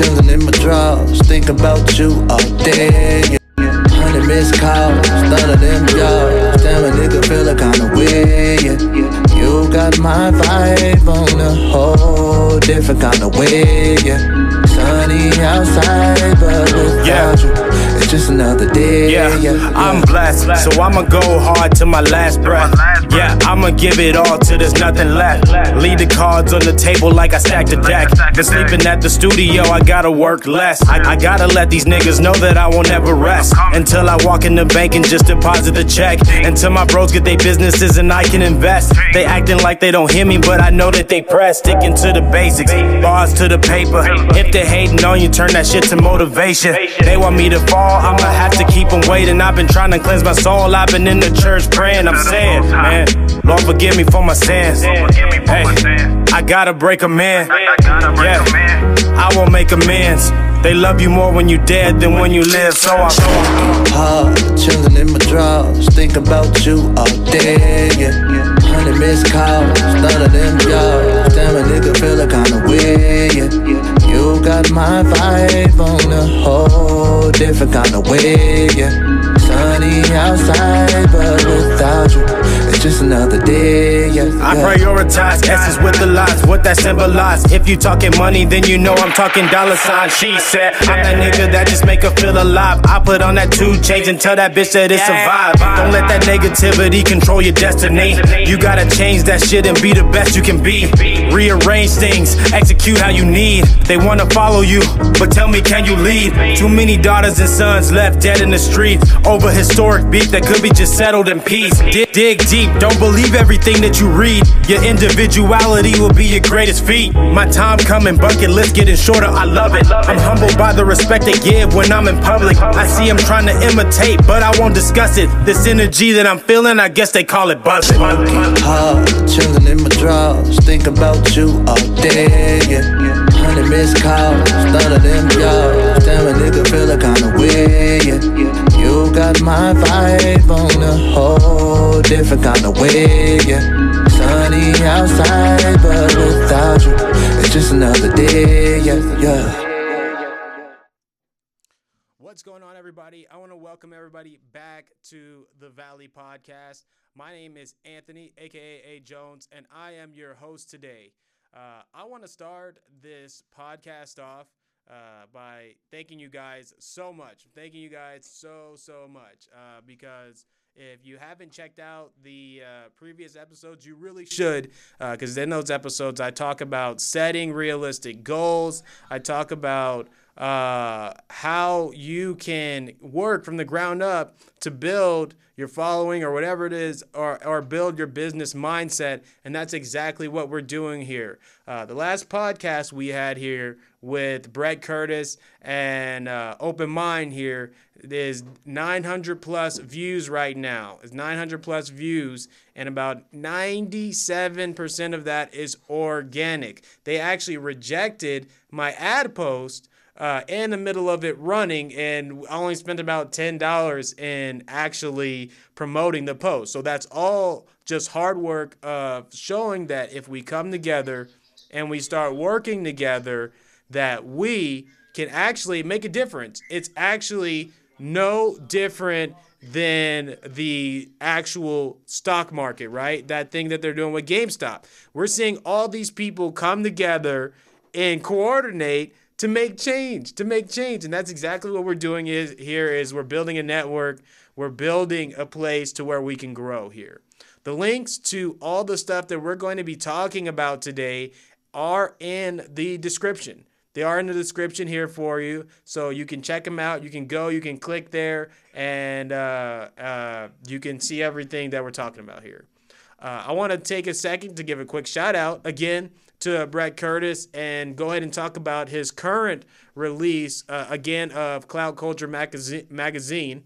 chillin' in my drawers, think about you all day. Yeah. Hundred missed calls, none of them yours. Damn, a nigga feelin' kinda weird. Yeah. You got my vibe on a whole different kind of way. Yeah. Sunny outside, but without Yeah. you, it's just another day. Yeah, yeah. I'm blessed, so I'ma go hard to my last breath. Yeah, I'ma give it all till there's nothing left. Leave the cards on the table like I stacked the deck. Been sleeping at the studio, I gotta work less. I, I gotta let these niggas know that I won't ever rest until I walk in the bank and just deposit the check. Until my bros get their businesses and I can invest. They acting like they don't hear me, but I know that they press. Sticking to the basics, bars to the paper. If they hating on you, turn that shit to motivation. They want me to fall, I'ma have to keep them waiting. I've been trying to cleanse my soul, I've been in the church praying. I'm saying, man, Lord forgive me for my sins. Hey, I gotta break a man. Yeah, I won't make amends. They love you more when you dead than when you live, so I'm hard, chillin' in my drawers, think about you all day. Yeah. Hundred missed calls, none of them yours. Damn, a nigga feelin' kinda weird. Yeah. You got my vibe on a whole different kind of way. Yeah. Sunny outside, but without you, it's just another day. Yeah. I yeah. prioritize S's with the lots, what that symbolize. If you talking money, then you know I'm talking dollar signs. She said, I'm that nigga that just make her feel alive. I put on that two chains and tell that bitch that it survive. Don't let that negativity control your destiny. You gotta change that shit and be the best you can be. Rearrange things, execute how you need. They wanna follow you, but tell me, can you lead? Too many daughters and sons left dead in the streets. over historic beef that could be just settled in peace. Dig, dig deep, don't believe everything that you read. Your individuality will be your greatest feat. My time coming, bucket list getting shorter, I love it. I'm humbled by the respect they give when I'm in public. I see them trying to imitate, but I won't discuss it. This energy that I'm feeling, I guess they call it buzzing. hard, chillin' in my drawers, think about you all day. Yeah. Calls, none of them. Damn, a nigga kinda. You got my vibe on a whole different kind of way. Sunny outside, but without you, it's just another day. Yeah, yeah. What's going on, everybody? I want to welcome everybody back to the Valley Podcast. My name is Anthony, aka A Jones, and I am your host today. Uh, I want to start this podcast off uh, by thanking you guys so much. Thanking you guys so, so much uh, because if you haven't checked out the uh, previous episodes, you really should because in those episodes, I talk about setting realistic goals, I talk about uh, how you can work from the ground up to build your following or whatever it is, or, or build your business mindset. And that's exactly what we're doing here. Uh, the last podcast we had here with Brett Curtis and uh, Open Mind here is 900 plus views right now. It's 900 plus views, and about 97% of that is organic. They actually rejected my ad post uh, in the middle of it running and I only spent about $10 in actually promoting the post. So that's all just hard work of showing that if we come together and we start working together, that we can actually make a difference. It's actually no different than the actual stock market, right? That thing that they're doing with GameStop. We're seeing all these people come together and coordinate to make change, to make change. And that's exactly what we're doing is here is we're building a network, we're building a place to where we can grow here. The links to all the stuff that we're going to be talking about today are in the description. They are in the description here for you, so you can check them out. You can go, you can click there, and uh, uh, you can see everything that we're talking about here. Uh, I want to take a second to give a quick shout out again to Brett Curtis and go ahead and talk about his current release uh, again of Cloud Culture Magazine, magazine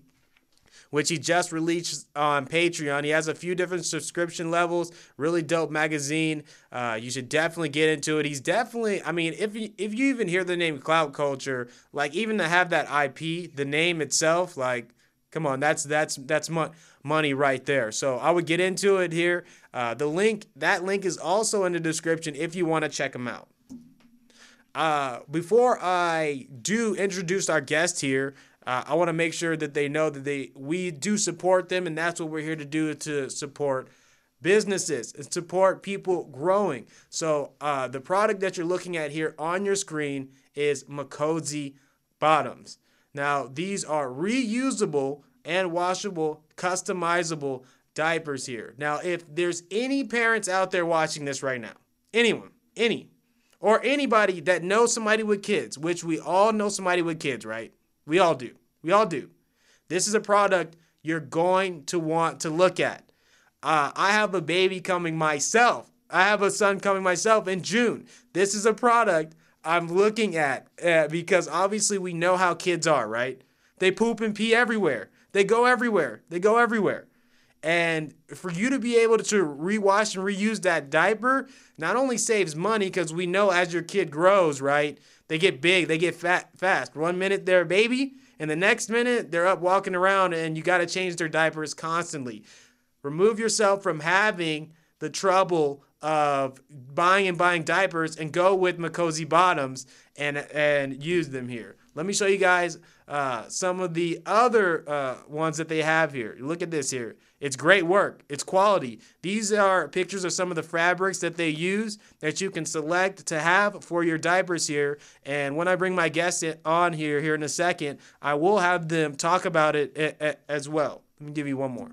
which he just released on Patreon. He has a few different subscription levels. Really dope magazine. Uh, you should definitely get into it. He's definitely, I mean, if you, if you even hear the name Cloud Culture, like even to have that IP, the name itself, like, come on, that's that's that's mo- money right there. So I would get into it here. Uh, the link, that link is also in the description if you want to check them out. uh, before I do introduce our guest here, uh, I want to make sure that they know that they we do support them, and that's what we're here to do to support businesses and support people growing. So uh, the product that you're looking at here on your screen is McCozy bottoms. Now these are reusable and washable, customizable diapers here. Now if there's any parents out there watching this right now, anyone, any, or anybody that knows somebody with kids, which we all know somebody with kids, right? We all do. We all do. This is a product you're going to want to look at. Uh, I have a baby coming myself. I have a son coming myself in June. This is a product I'm looking at uh, because obviously we know how kids are, right? They poop and pee everywhere. They go everywhere. They go everywhere. And for you to be able to rewash and reuse that diaper not only saves money because we know as your kid grows, right? They get big, they get fat fast. One minute they're a baby, and the next minute they're up walking around, and you got to change their diapers constantly. Remove yourself from having the trouble of buying and buying diapers and go with McCozy bottoms and and use them here. Let me show you guys uh, some of the other uh, ones that they have here. Look at this here. It's great work. It's quality. These are pictures of some of the fabrics that they use that you can select to have for your diapers here. And when I bring my guest on here here in a second, I will have them talk about it as well. Let me give you one more.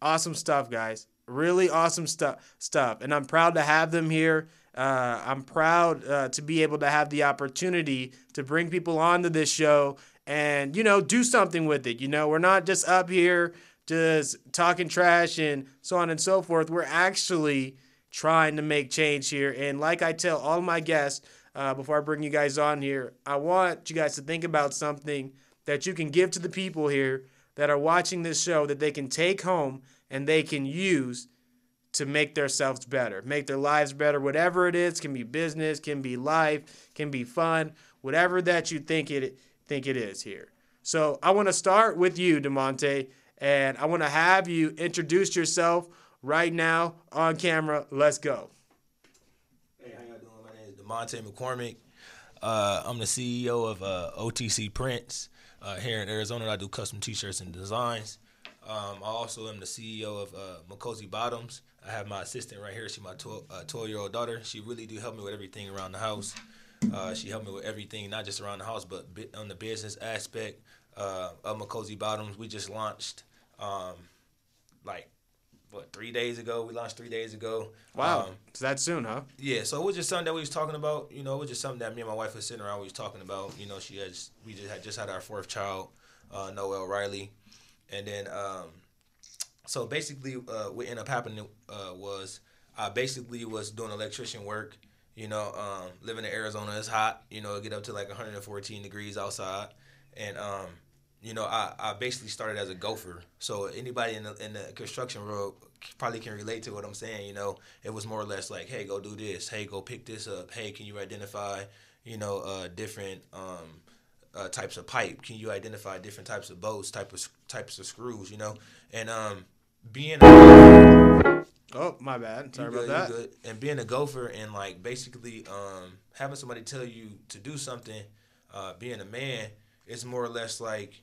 Awesome stuff, guys. Really awesome stuff. Stuff, and I'm proud to have them here. Uh, I'm proud uh, to be able to have the opportunity to bring people onto this show and you know do something with it you know we're not just up here just talking trash and so on and so forth we're actually trying to make change here and like i tell all my guests uh, before i bring you guys on here i want you guys to think about something that you can give to the people here that are watching this show that they can take home and they can use to make themselves better make their lives better whatever it is can be business can be life can be fun whatever that you think it think it is here. So I want to start with you, Demonte, and I want to have you introduce yourself right now on camera. Let's go. Hey, how y'all doing? My name is Demonte McCormick. Uh, I'm the CEO of uh, OTC Prints uh, here in Arizona. I do custom T-shirts and designs. Um, I also am the CEO of uh, Bottoms. I have my assistant right here. She's my 12-year-old uh, daughter. She really do help me with everything around the house. Uh, she helped me with everything, not just around the house, but on the business aspect uh, of McCozy Bottoms. We just launched, um, like, what, three days ago? We launched three days ago. Wow. Um, it's that soon, huh? Yeah, so it was just something that we was talking about. You know, it was just something that me and my wife was sitting around. We was talking about. You know, she has we just had just had our fourth child, uh, Noel Riley, and then um, so basically, uh, what ended up happening uh, was I basically was doing electrician work you know, um, living in Arizona is hot. You know, get up to like 114 degrees outside, and um, you know, I, I basically started as a gopher. So anybody in the in the construction world probably can relate to what I'm saying. You know, it was more or less like, hey, go do this. Hey, go pick this up. Hey, can you identify, you know, uh, different um, uh, types of pipe? Can you identify different types of bolts, type of types of screws? You know, and um, being Oh, my bad. Sorry good, about that. And being a gopher and like basically um, having somebody tell you to do something, uh, being a man, it's more or less like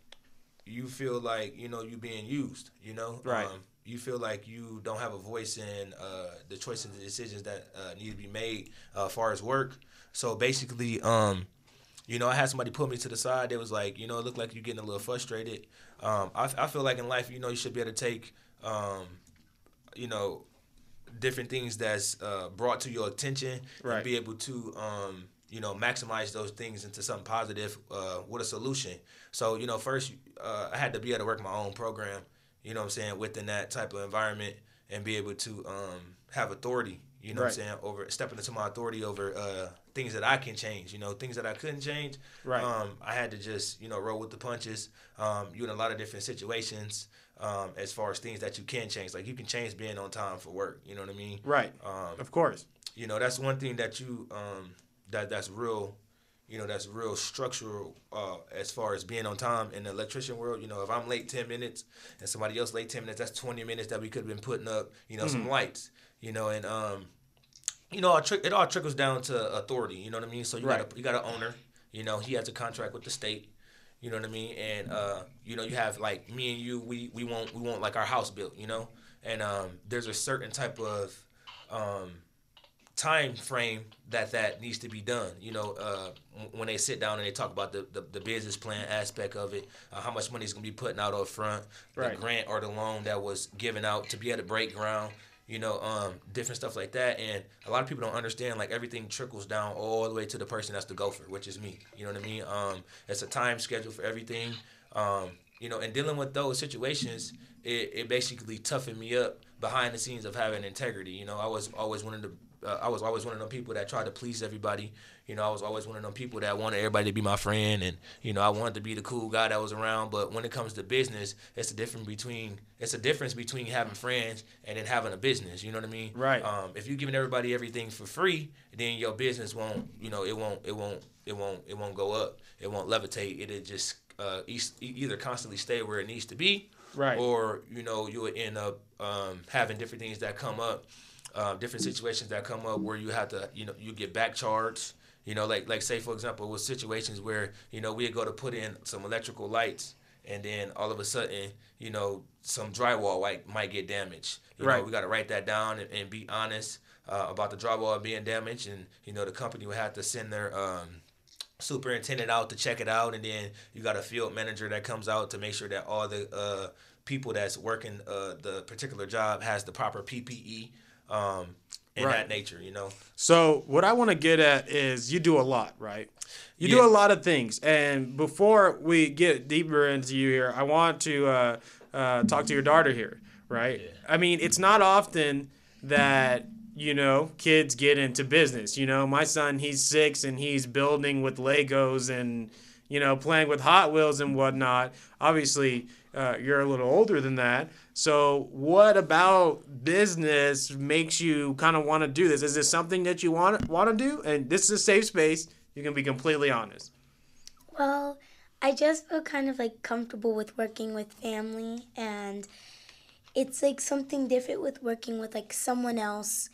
you feel like you know you're being used. You know, right. Um, you feel like you don't have a voice in uh, the choices and decisions that uh, need to be made uh, as far as work. So basically, um, you know, I had somebody put me to the side. They was like, you know, it looked like you're getting a little frustrated. Um, I, I feel like in life, you know, you should be able to take, um, you know, different things that's uh, brought to your attention right. and be able to um, you know maximize those things into something positive uh, with a solution so you know first uh, i had to be able to work my own program you know what i'm saying within that type of environment and be able to um, have authority you know right. what i'm saying over stepping into my authority over uh, things that i can change you know things that i couldn't change right um, i had to just you know roll with the punches um, you in a lot of different situations um, as far as things that you can change. Like you can change being on time for work. You know what I mean? Right. Um, of course. You know that's one thing that you um, that that's real. You know that's real structural uh, as far as being on time in the electrician world. You know if I'm late ten minutes and somebody else late ten minutes, that's twenty minutes that we could have been putting up. You know mm-hmm. some lights. You know and um, you know, it, all trickles down to authority. You know what I mean? So you Right. got a, you got an owner. You know, he has a contract with the state. You know what I mean? And uh, you know, you have like me and you. We we want we want like our house built. You know, and um, there's a certain type of um, time frame that that needs to be done. You know, uh, when they sit down and they talk about the, the, the business plan aspect of it, uh, how much money is going to be putting out up front, Right. the grant or the loan that was given out to be able to break ground. You know, um, different stuff like that, and a lot of people don't understand. Like everything trickles down all the way to the person that's the gopher, which is me. You know what I mean? Um, it's a time schedule for everything. Um, you know, and dealing with those situations, it, it basically toughened me up behind the scenes of having integrity. You know, I was always one of the uh, I was always one of the people that tried to please everybody. You know, I was always one of them people that wanted everybody to be my friend, and you know, I wanted to be the cool guy that was around. But when it comes to business, it's a difference between it's a difference between having friends and then having a business. You know what I mean? Right. Um, if you're giving everybody everything for free, then your business won't. You know, it won't. It won't. It won't. It won't go up. It won't levitate. It'll just uh, either constantly stay where it needs to be, Right. or you know, you would end up um, having different things that come up uh, different situations that come up where you have to, you know, you get back charged. You know, like like say for example, with situations where you know we go to put in some electrical lights, and then all of a sudden, you know, some drywall might might get damaged. You Right. Know, we got to write that down and, and be honest uh, about the drywall being damaged, and you know the company will have to send their um, superintendent out to check it out, and then you got a field manager that comes out to make sure that all the uh, people that's working uh, the particular job has the proper PPE um, and Right. that nature. You know, So what I want to get at is you do a lot, right? You do a lot of things, and before we get deeper into you here, I want to uh, uh, talk to your daughter here, right? Yeah. I mean, it's not often that you know kids get into business. You know, my son, he's six and he's building with Legos and you know playing with Hot Wheels and whatnot. Obviously, uh, you're a little older than that. So, what about business makes you kind of want to do this? Is this something that you want want to do? And this is a safe space. You can be completely honest. Well, I just feel kind of like comfortable with working with family and it's like something different with working with like someone else.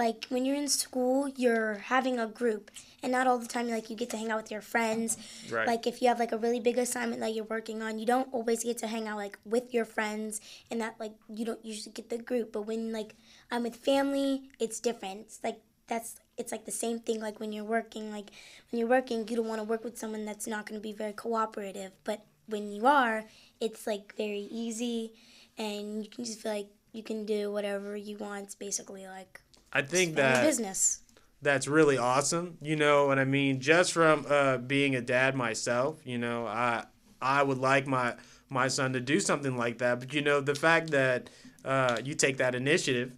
Like when you're in school, you're having a group and not all the time like you get to hang out with your friends. Right. Like if you have like a really big assignment that you're working on, you don't always get to hang out like with your friends and that like you don't usually get the group. But when like I'm with family, it's different. It's like that's it's like the same thing like when you're working like when you're working you don't want to work with someone that's not going to be very cooperative but when you are it's like very easy and you can just feel like you can do whatever you want basically like I think that business that's really awesome. You know what I mean? Just from uh, being a dad myself, you know, I I would like my my son to do something like that. But you know, the fact that uh, you take that initiative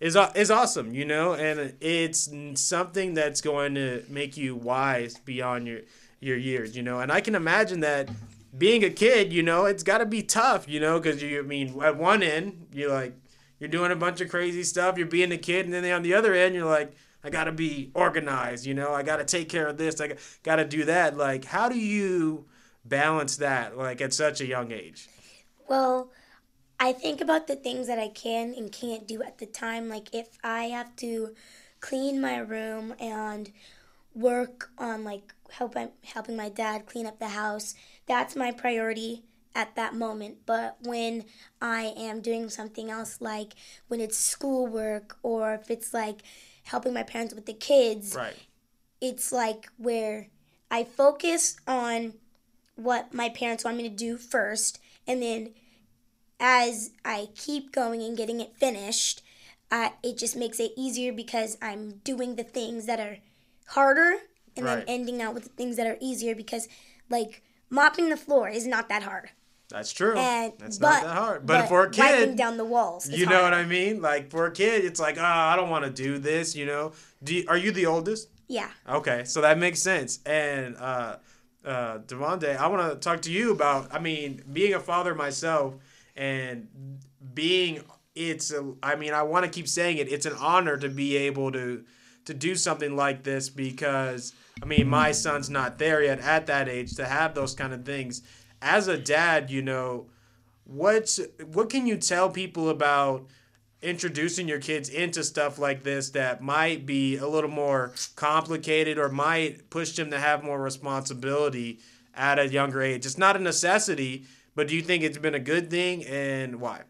is is awesome. You know, and it's something that's going to make you wise beyond your your years. You know, and I can imagine that being a kid, you know, it's got to be tough. You know, because you I mean at one end you're like you're doing a bunch of crazy stuff. You're being a kid, and then on the other end, you're like, I gotta be organized. You know, I gotta take care of this. I gotta do that. Like, how do you balance that? Like at such a young age. Well, I think about the things that I can and can't do at the time. Like if I have to clean my room and work on like helping helping my dad clean up the house, that's my priority at that moment. But when I am doing something else, like when it's schoolwork or if it's like helping my parents with the kids, Right. it's like where I focus on what my parents want me to do first, and then as I keep going and getting it finished, uh, it just makes it easier because I'm doing the things that are harder and Right. then ending out with the things that are easier because, like, mopping the floor is not that hard. That's true. And That's but, not that hard. But, for a kid, down the walls, you know hard. what I mean? Like for a kid, it's like, oh, I don't want to do this. You know? Do you, are you the oldest? Yeah. Okay, so that makes sense. And uh, uh, Demonte, I want to talk to you about. I mean, being a father myself, and being it's. A, I mean, I want to keep saying it. It's an honor to be able to to do something like this because I mean, my son's not there yet at that age to have those kind of things. As a dad, you know, what's what can you tell people about introducing your kids into stuff like this that might be a little more complicated or might push them to have more responsibility at a younger age. It's not a necessity, but do you think it's been a good thing and why?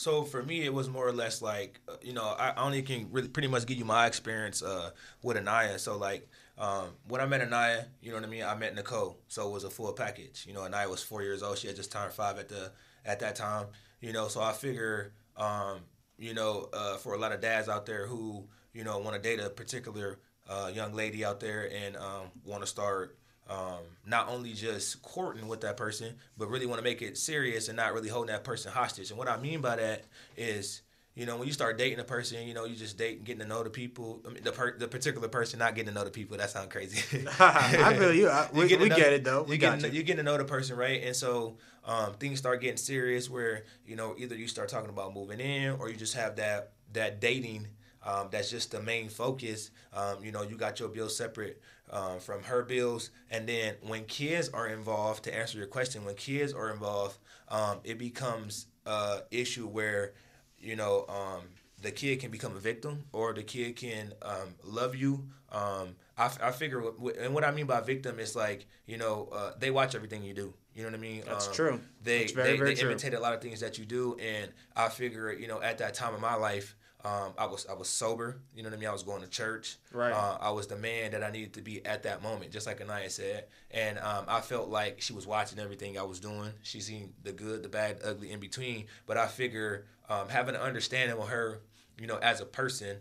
So for me, it was more or less like, uh, you know, I only can really pretty much give you my experience uh, with Anaya. So like, um, when I met Anaya, you know what I mean. I met Nicole, so it was a full package. You know, Anaya was four years old. She had just turned five at the at that time. You know, so I figure, um, you know, uh, for a lot of dads out there who you know want to date a particular uh, young lady out there and um, want to start um, not only just courting with that person, but really want to make it serious and not really holding that person hostage. And what I mean by that is, you know, when you start dating a person, you know, you just date and getting to know the people, I mean, the per- the particular person, not getting to know the people. That sounds crazy. I feel you. I, we, we know, get it though. We you got getting, you. You getting to know the person, right? And so um, things start getting serious where you know either you start talking about moving in or you just have that that dating um, that's just the main focus. Um, you know, you got your bills separate um, from her bills, and then when kids are involved, to answer your question, when kids are involved, um, it becomes a issue where you know um, the kid can become a victim or the kid can um, love you. Um, I, I figure, and what I mean by victim is like, you know, uh, they watch everything you do. You know what I mean? That's um, true. They That's very, they, very they true. imitate a lot of things that you do, and I figure, you know, at that time of my life, um, I was I was sober. You know what I mean? I was going to church. Right. Uh, I was the man that I needed to be at that moment, just like Anaya said. And um, I felt like she was watching everything I was doing. She seen the good, the bad, the ugly in between. But I figure um, having an understanding with her, you know, as a person,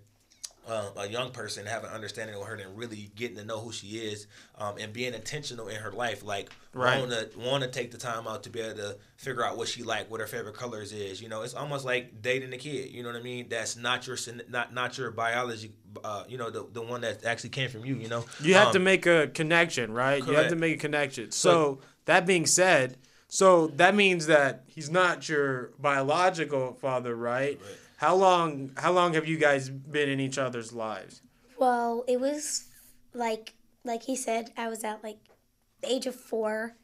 um, a young person having an understanding of her and really getting to know who she is um, and being intentional in her life like Right. want to want to take the time out to be able to figure out what she like what her favorite colors is you know it's almost like dating a kid you know what i mean that's not your not not your biology uh, you know the, the one that actually came from you you know You have Um, to make a connection, right? You have to make a connection. So that being said, so that means that he's not your biological father, right? Right. How long? How long have you guys been in each other's lives? Well, it was like like he said, I was at like the age of four.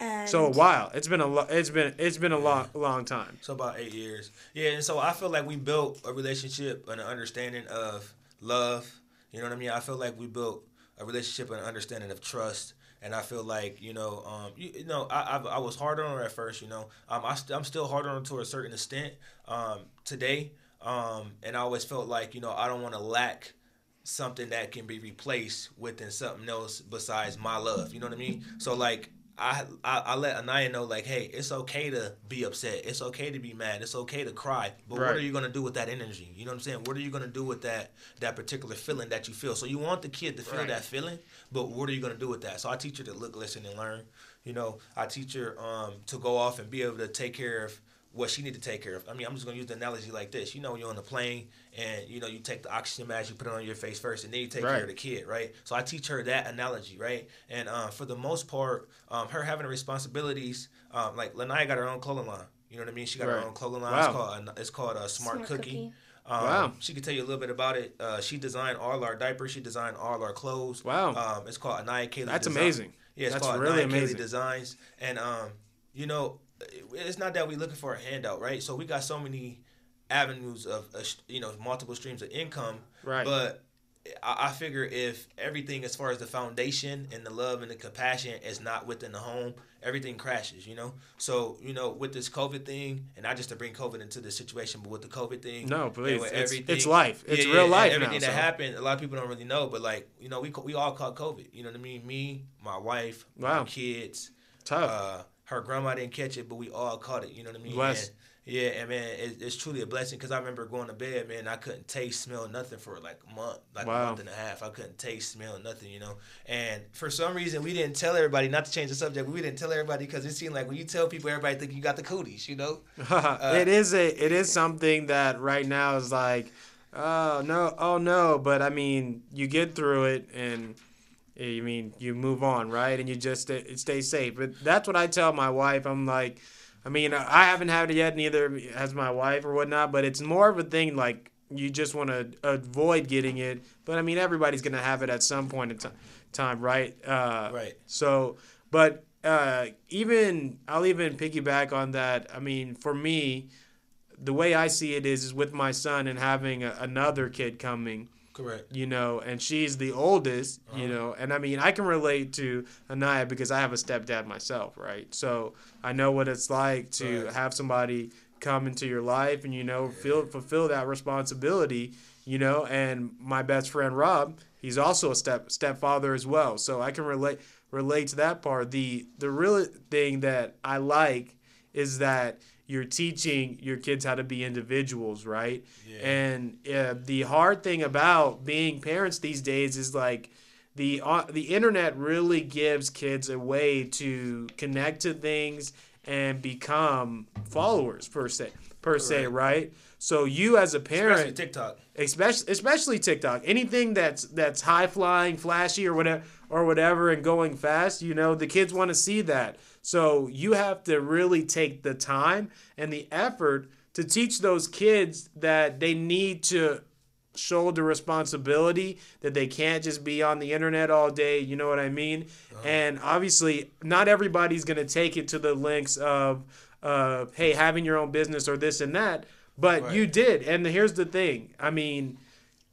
And So a while. It's been a lo- it's been it's been a long long time. So about eight years. Yeah, and so I feel like we built a relationship and an understanding of love. You know what I mean? I feel like we built a relationship and an understanding of trust. And I feel like you know, um, you, you know, I, I I was hard on her at first. You know, um, I st- I'm still hard on her to a certain extent um, today. Um, and I always felt like you know I don't want to lack something that can be replaced within something else besides my love. You know what I mean? So like I, I I let Anaya know like, hey, it's okay to be upset. It's okay to be mad. It's okay to cry. But Right. what are you gonna do with that energy? You know what I'm saying? What are you gonna do with that that particular feeling that you feel? So you want the kid to feel Right. that feeling, but what are you gonna do with that? So I teach her to look, listen, and learn. You know, I teach her um, to go off and be able to take care of what she need to take care of. I mean, I'm just gonna use the analogy like this. You know, you're on the plane and you know you take the oxygen mask, you put it on your face first, and then you take Right. care of the kid, right? So I teach her that analogy, right? And uh, for the most part, um, her having the responsibilities, um, like Lanaya got her own clothing line. You know what I mean? She got Right. her own clothing line. Wow. It's called it's called a smart, Smart cookie. Cookie. Um, Wow. She could tell you a little bit about it. Uh, she designed all our diapers. She designed all our clothes. Wow. Um, it's called Anaya Kaylee. That's Design. amazing. Yeah, it's That's called really Anaya Kaylee amazing. Designs. And um, you know, it's not that we're looking for a handout, right? So we got so many avenues of uh, you know multiple streams of income. Right. But I, figure if everything as far as the foundation and the love and the compassion is not within the home, everything crashes. You know. So you know with this COVID thing, and not just to bring COVID into this situation, but with the COVID thing. No, please. It's, it's life. It's yeah, real yeah, life Everything now. that so- happened, a lot of people don't really know, but like you know, we we all caught COVID. You know what I mean? Me, my wife, Wow. my kids. Tough. Uh, her grandma didn't catch it, but we all caught it. You know what I mean? Bless. And, yeah, and man, it, it's truly a blessing because I remember going to bed, man. I couldn't taste, smell nothing for like a month, like Wow. a month and a half. I couldn't taste, smell nothing, you know. And for some reason, we didn't tell everybody. Not to change the subject, but we didn't tell everybody because it seemed like when you tell people, everybody think you got the cooties, you know. it is a it is something that right now is like oh no oh no but i mean you get through it and you mean you move on right? And you just stay, stay safe. But that's what i tell my wife. I'm like i mean i haven't had it yet neither has my wife or whatnot but it's more of a thing like you just want to avoid getting it. But i mean everybody's gonna have it at some point in ti- time right? Uh, Right. so, but uh, even I'll even piggyback on that. I mean, for me, the way I see it is is with my son and having a, another kid coming Correct. you know, and she's the oldest, you Uh-huh. know, and I mean, I can relate to Anaya because I have a stepdad myself, right? So I know what it's like to Right. have somebody come into your life and you know feel fulfill that responsibility, you know. And my best friend Rob, he's also a step stepfather as well, so I can relate relate to that part. The the real thing that I like is that you're teaching your kids how to be individuals, right? Yeah. And uh, the hard thing about being parents these days is like the uh, the internet really gives kids a way to connect to things and become followers per se per se, Correct. right? So you as a Especially parent, TikTok. especially especially TikTok, anything that's that's high flying, flashy, or whatever or whatever, and going fast, you know, the kids want to see that. So you have to really take the time and the effort to teach those kids that they need to shoulder responsibility that they can't just be on the internet all day you know what i mean? And obviously not everybody's going to take it to the lengths of uh, hey having your own business or this and that but Right. you did. And here's the thing i mean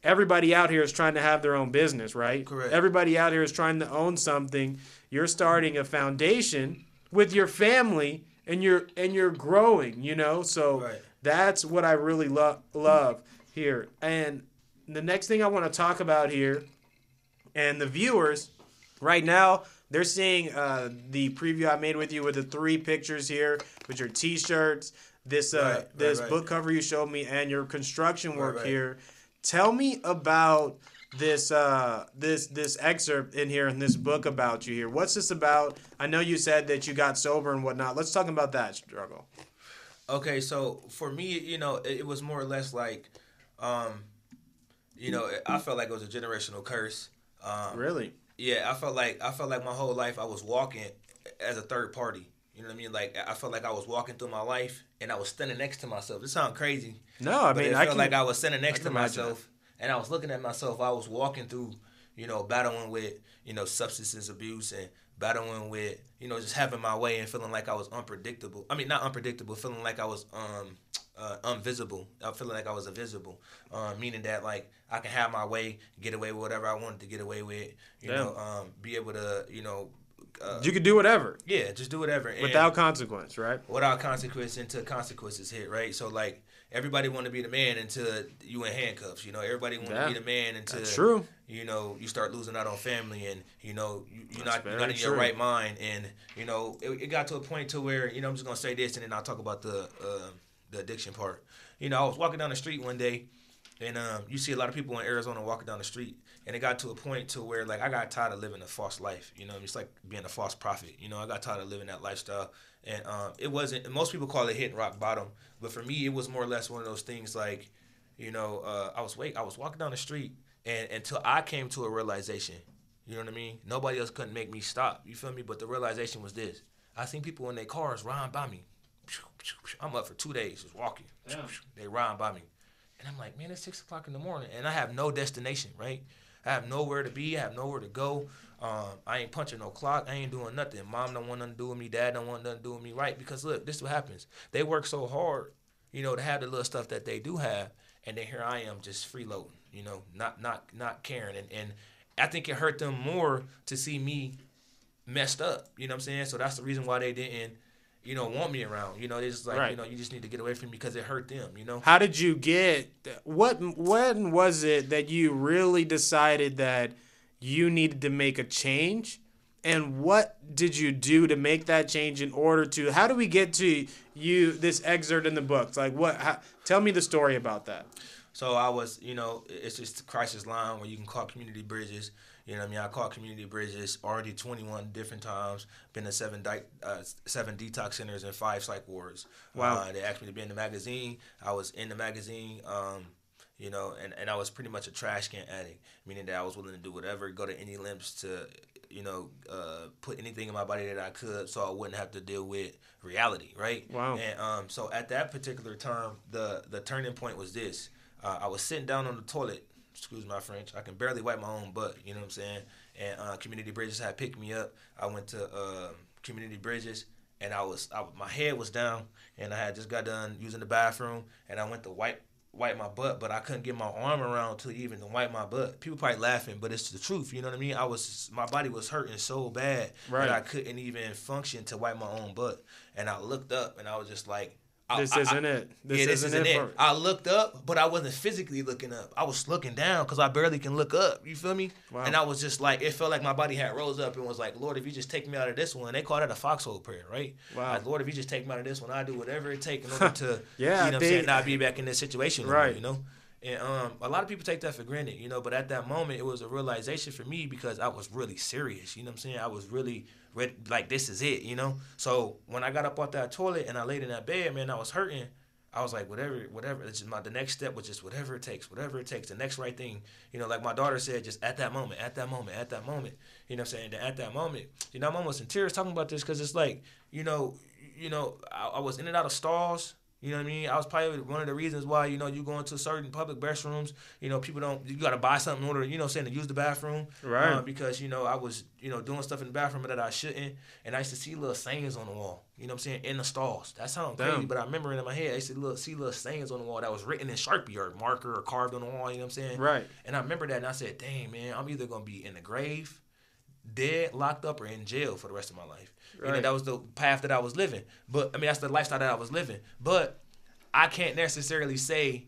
everybody out here is trying to have their own business right? Correct. everybody out here is trying to own something. You're starting a foundation with your family and you're and you're growing you know so Right. that's what i really love love here and the next thing i want to talk about here and the viewers right now they're seeing uh, the preview i made with you with the three pictures here with your t-shirts this uh, Right, this right. book cover you showed me and your construction work here tell me about this uh this this excerpt in here in this book about you here what's this about i know you said that you got sober and whatnot let's talk about that struggle Okay, so for me, you know, it, it was more or less like, um, you know, I felt like it was a generational curse. Um, really Yeah, I felt like I felt like my whole life I was walking as a third party. You know what I mean? Like I felt like I was walking through my life and I was standing next to myself. It sounds crazy, no i but mean i felt can like I was standing next to myself and I was looking at myself. I was walking through, you know, battling with you know substance abuse and battling with you know just having my way and feeling like I was unpredictable. I mean, not unpredictable, feeling like I was um uh, invisible. I feeling like I was invisible, uh, meaning that like I can have my way, get away with whatever I wanted to get away with. You Damn. know, um, be able to you know. Uh, you could do whatever yeah, just do whatever. And without consequence right without consequence until consequences hit, right? So like everybody want to be the man until you in handcuffs. You know, everybody want to Yeah. be the man until that's true you know you start losing out on family and you know you, you're That's not you're not in your right mind and you know it, it got to a point to where you know I'm just gonna say this and then I'll talk about the uh, the addiction part. You know, I was walking down the street one day and um, you see a lot of people in Arizona walking down the street and it got to a point to where like I got tired of living a false life. You know, it's like being a false prophet. You know, I got tired of living that lifestyle and um, it wasn't. Most people call it hitting rock bottom, but for me, it was more or less one of those things like, you know, uh, I was wait, I was walking down the street, and until I came to a realization, you know what I mean. Nobody else couldn't make me stop. You feel me? But the realization was this: I seen people in their cars riding by me. I'm up for two days just walking. Yeah. They riding by me, and I'm like, man, it's six o'clock in the morning, and I have no destination, right? I have nowhere to be. I have nowhere to go. Um, I ain't punching no clock. I ain't doing nothing. Mom don't want nothing to do with me. Dad don't want nothing to do with me. Right? Because look, this is what happens. They work so hard, you know, to have the little stuff that they do have, and then here I am just freeloading. You know, not not not caring, and and I think it hurt them more to see me messed up. You know what I'm saying? So that's the reason why they didn't, you know, want me around. You know, they just like, Right. you know, you just need to get away from me because it hurt them. You know. How did you get what when was it that you really decided that you needed to make a change? And what did you do to make that change in order to how do we get to you this excerpt in the books? Like what how, tell me the story about that. So I was, you know, it's just crisis line where you can call Community Bridges. You know what I mean? I called Community Bridges already 21 different times. Been to seven di- uh, seven detox centers and five psych wards. Wow. Uh, they asked me to be in the magazine. I was in the magazine. Um, you know, and, and I was pretty much a trash can addict, meaning that I was willing to do whatever, go to any lengths to, you know, uh, put anything in my body that I could so I wouldn't have to deal with reality, right? Wow. And um, so at that particular time, the the turning point was this. Uh, I was sitting down on the toilet. Excuse my French. I can barely wipe my own butt. You know what I'm saying? And uh, Community Bridges had picked me up. I went to uh, Community Bridges, and I was I, my head was down, and I had just got done using the bathroom, and I went to wipe wipe my butt, but I couldn't get my arm around to even to wipe my butt. People probably laughing, but it's the truth. You know what I mean? I was my body was hurting so bad Right. that I couldn't even function to wipe my own butt. And I looked up, and I was just like, This I- I- isn't it. This yeah, this isn't isn't it it. I looked up, but I wasn't physically looking up. I was looking down because I barely can look up. You feel me? Wow. And I was just like, it felt like my body had rose up and was like, Lord, if you just take me out of this one, they call that a foxhole prayer, right? Wow. Like, Lord, if you just take me out of this one, I do whatever it takes in order to, Yeah, you know, what I'm saying, not be back in this situation, Right. You know. And um, a lot of people take that for granted, you know. But at that moment, it was a realization for me because I was really serious. You know what I'm saying? I was really ready, like this is it, you know. So when I got up off that toilet and I laid in that bed, man, I was hurting. I was like, whatever, whatever. It's just my the next step was just whatever it takes, whatever it takes. The next right thing, you know, like my daughter said, just at that moment, at that moment, at that moment. You know what I'm saying? At that moment, you know, I'm almost in tears talking about this because it's like, you know, you know, I, I was in and out of stalls. You know what I mean? I was probably one of the reasons why, you know, you go into certain public restrooms, you know, people don't, you got to buy something in order, you know, saying to use the bathroom. Right. Uh, because, you know, I was, you know, doing stuff in the bathroom that I shouldn't. And I used to see little sayings on the wall, you know what I'm saying, in the stalls. That sounds Damn. crazy, but I remember it in my head, I used to look, see little sayings on the wall that was written in Sharpie or marker or carved on the wall, you know what I'm saying? Right. And I remember that and I said, dang, man, I'm either going to be in the grave, dead, locked up, or in jail for the rest of my life. You know, that was the path that I was living. But, I mean, that's the lifestyle that I was living. But I can't necessarily say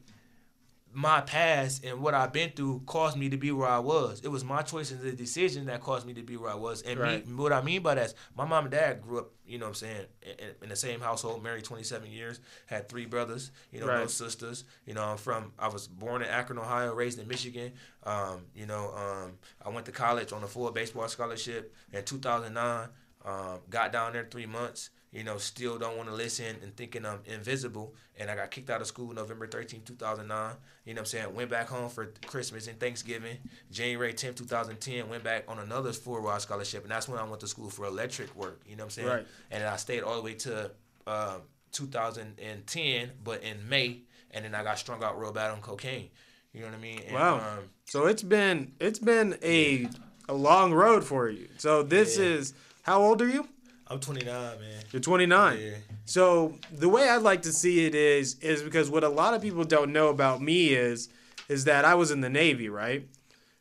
my past and what I've been through caused me to be where I was. It was my choice and the decision that caused me to be where I was. And Right. me, what I mean by that is my mom and dad grew up, you know what I'm saying, in, in the same household, married 27 years, had three brothers, you know, no sisters. You know, I'm from, I was born in Akron, Ohio, raised in Michigan. Um, you know, um, I went to college on a full baseball scholarship in 2009. Um, got down there three months. You know, still don't want to listen and thinking I'm invisible. And I got kicked out of school November 13, 2009. You know what I'm saying? Went back home for Christmas and Thanksgiving. January 10, 2010, went back on another four-hour scholarship. And that's when I went to school for electric work. You know what I'm saying? Right. And then I stayed all the way to uh, 2010, but in May. And then I got strung out real bad on cocaine. You know what I mean? And, Wow. Um, So it's been it's been a a long road for you. So this Yeah. is how old are you? I'm 29, man. You're 29. Yeah. So the way I'd like to see it is is because what a lot of people don't know about me is is that I was in the Navy, right?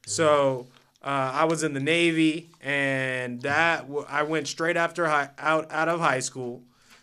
So uh, I was in the Navy, and that I went straight after high, out out of high school,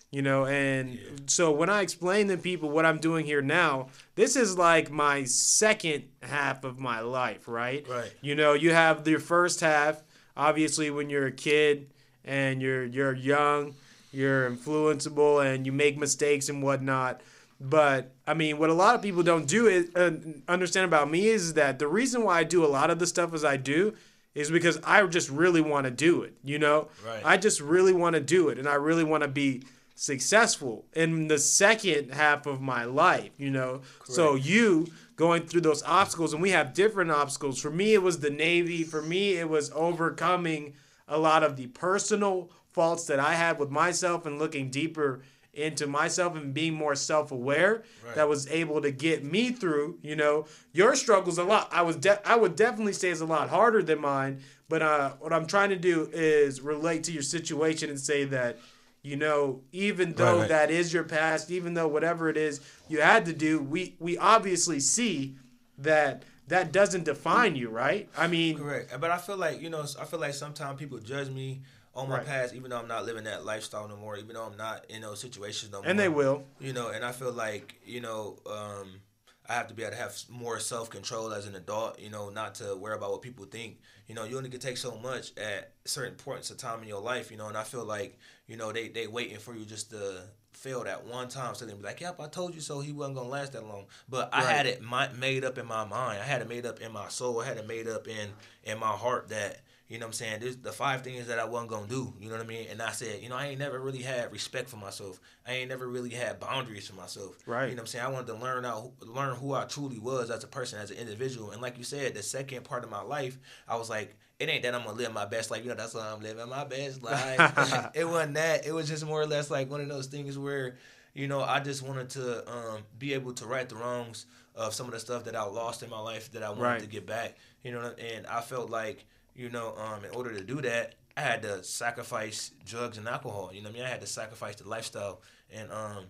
you know. And so when I explain to people what I'm doing here now, this is like my second half of my life, right? Right. You know, you have your first half, obviously, when you're a kid and you're you're young, you're influenceable, and you make mistakes and whatnot. But I mean, what a lot of people don't do is uh, understand about me is that the reason why I do a lot of the stuff as I do is because I just really want to do it. You know, Right. I just really want to do it, and I really want to be successful in the second half of my life. You know, so you going through those obstacles, and we have different obstacles. For me, it was the Navy. For me, it was overcoming a lot of the personal faults that I had with myself and looking deeper into myself and being more self-aware Right. that was able to get me through you know your struggles a lot i was de- i would definitely say it's a lot harder than mine but uh, what i'm trying to do is relate to your situation and say that you know even though right. that is your past even though whatever it is you had to do we we obviously see that that doesn't define you right i mean Correct. But I feel like, you know, I feel like sometimes people judge me on my Right. past, even though I'm not living that lifestyle no more, even though I'm not in those situations no more. and they will You know, and I feel like, you know, um, I have to be able to have more self control as an adult, you know, not to worry about what people think. You know, you only can take so much at certain points of time in your life, you know, and I feel like, you know, they they waiting for you just to fail that one time so they be like, Yep, I told you so he wasn't gonna last that long. But I had it my, made up in my mind. I had it made up in my soul. I had it made up in in my heart that you know what I'm saying? This the five things that I wasn't gonna do. You know what I mean? And I said, you know, I ain't never really had respect for myself. I ain't never really had boundaries for myself. Right. You know what I'm saying? I wanted to learn out learn who I truly was as a person, as an individual. And like you said, the second part of my life, I was like, it ain't that I'm gonna live my best life. You know, that's why I'm living my best life. it wasn't that. It was just more or less like one of those things where, you know, I just wanted to um, be able to right the wrongs of some of the stuff that I lost in my life that I wanted Right. to get back. You know, and I felt like, you know, um, in order to do that, I had to sacrifice drugs and alcohol. You know what I mean? I had to sacrifice the lifestyle and um,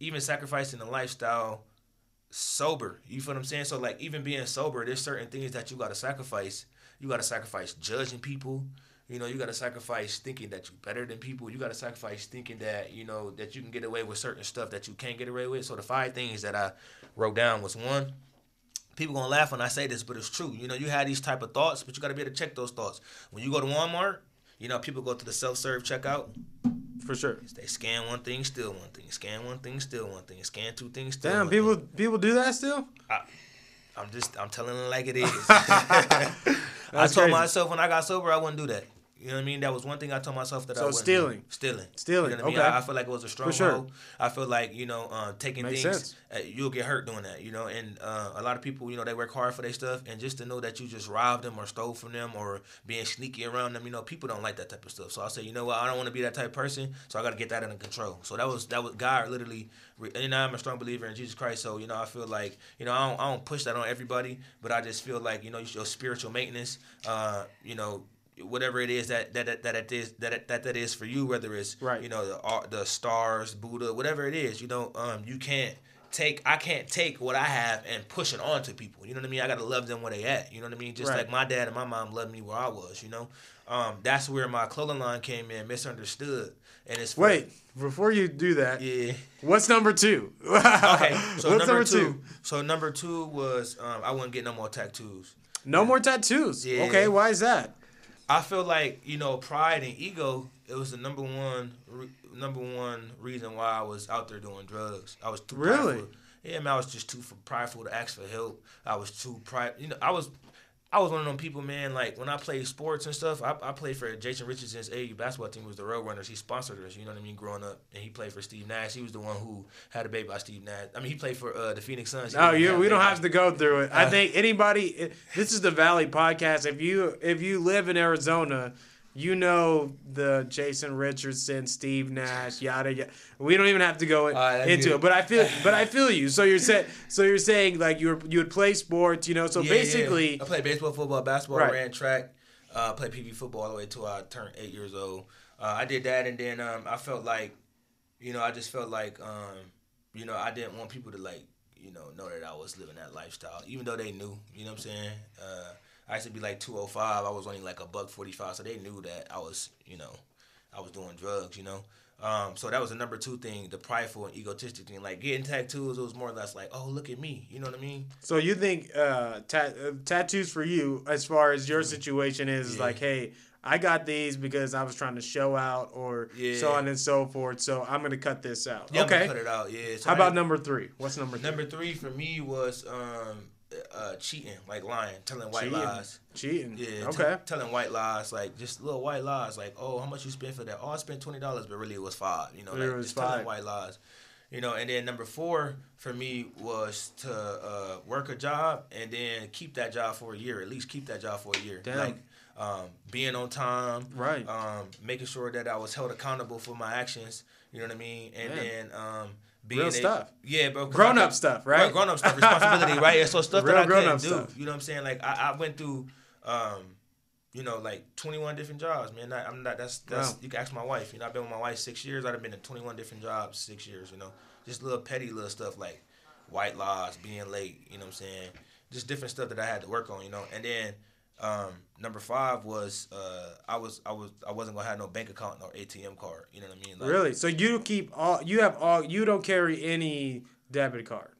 even sacrificing the lifestyle sober. You feel what I'm saying? So like even being sober, there's certain things that you gotta sacrifice. You gotta sacrifice judging people. You know, you gotta sacrifice thinking that you're better than people. You gotta sacrifice thinking that, you know, that you can get away with certain stuff that you can't get away with. So the five things that I wrote down was one, people gonna laugh when I say this, but it's true. You know, you have these type of thoughts, but you gotta be able to check those thoughts. When you go to Walmart, you know, people go to the self-serve checkout. For sure. They scan one thing, steal one thing. Scan one thing, steal one thing. Scan two things, steal Damn, one people thing. people do that still? I'm just, I'm telling it like it is. I told crazy. myself when I got sober, I wouldn't do that. You know what I mean? That was one thing I told myself that I So wouldn't stealing. do. Stealing. Stealing, You know what I mean? I, I feel like it was a stronghold. sure. I feel like, you know, uh, taking Makes things, sense. uh, you'll get hurt doing that, you know? And uh, a lot of people, you know, they work hard for their stuff. And just to know that you just robbed them or stole from them or being sneaky around them, you know, people don't like that type of stuff. So I say, you know what? I don't want to be that type of person. So I got to get that under control. So that was, that was, God literally, know, I'm a strong believer in Jesus Christ. So, you know, I feel like, you know, I don't, I don't push that on everybody, but I just feel like, you know, your spiritual maintenance, uh, you know, whatever it is that that that that it is that that that is for you, whether it's Right. you know the the stars, Buddha, whatever it is, you know, um, you can't take I can't take what I have and push it on to people. You know what I mean? I gotta love them where they at. You know what I mean? Just Right. like my dad and my mom loved me where I was. You know, um, that's where my clothing line came in, misunderstood, and it's for- Wait, before you do that, yeah. what's number two? Okay, so what's number, two, So number two was um, I wouldn't get no more tattoos. No more tattoos. Yeah. Okay, why is that? I feel like you know pride and ego. It was the number one re- number one reason why I was out there doing drugs. I was too Really? prideful. Yeah, man, I was just too prideful to ask for help. I was too pride. You know, I was. I was one of them people, man. Like when I played sports and stuff, I, I played for Jason Richardson's AU basketball team. Was the Roadrunners. He sponsored us. You know what I mean? Growing up, and he played for Steve Nash. He was the one who had a baby by Steve Nash. I mean, he played for uh, the Phoenix Suns. Was- you, we don't have to go through it. I think anybody. This is the Valley Podcast. If you if you live in Arizona, you know the Jason Richardson, Steve Nash, yada yada. We don't even have to go right, that's into good. it. But I feel, but I feel you. So you're saying, so you're saying like you were you would play sports, you know. So Yeah, basically, yeah. I played baseball, football, basketball, Right. ran track, uh, played PB football all the way till I turned eight years old. Uh, I did that, and then um, I felt like, you know, I just felt like, um, you know, I didn't want people to like, you know, know that I was living that lifestyle, even though they knew. You know what I'm saying? Uh, I used to be like 205. I was only like a buck 45, so they knew that I was, you know, I was doing drugs. You know. Um, so that was the number two thing, the prideful and egotistic thing. Like getting tattoos, it was more or less like, oh, look at me. You know what I mean? so you think uh, tat, uh, tattoos for you, as far as your situation is. Yeah. like, hey. I got these because I was trying to show out, or Yeah. so on and so forth. So I'm gonna cut this out. Yeah, I'm okay. cut it out. Yeah. So How about number three? What's number three? Number three for me was um, uh, cheating, like lying, telling white Cheating. lies. Cheating. Yeah, t- Okay. telling white lies, like just little white lies, like oh, how much you spent for that? Oh, I spent twenty dollars, but really it was five. You know, like just five. telling white lies. You know, and then number four for me was to uh, work a job and then keep that job for a year, at least keep that job for a year. Damn. Like um, being on time, Right. Um, making sure that I was held accountable for my actions. You know what I mean? And then um, being Real a- stuff. Yeah, bro. Grown up stuff, right? Grown up stuff, responsibility, right? So stuff Real that I couldn't do. stuff. You know what I'm saying? Like I, I went through, um, you know, like 21 different jobs, man. I, I'm not. That's that's. Wow. You can ask my wife. You know, I've been with my wife six years. I've been in 21 different jobs six years. You know, just little petty little stuff like white lies, being late. You know what I'm saying? Just different stuff that I had to work on. You know, and then. Um, number five was uh, I was I was I wasn't gonna have no bank account nor ATM card. You know what I mean? Like, Really? So you keep all? You have all? You don't carry any debit card?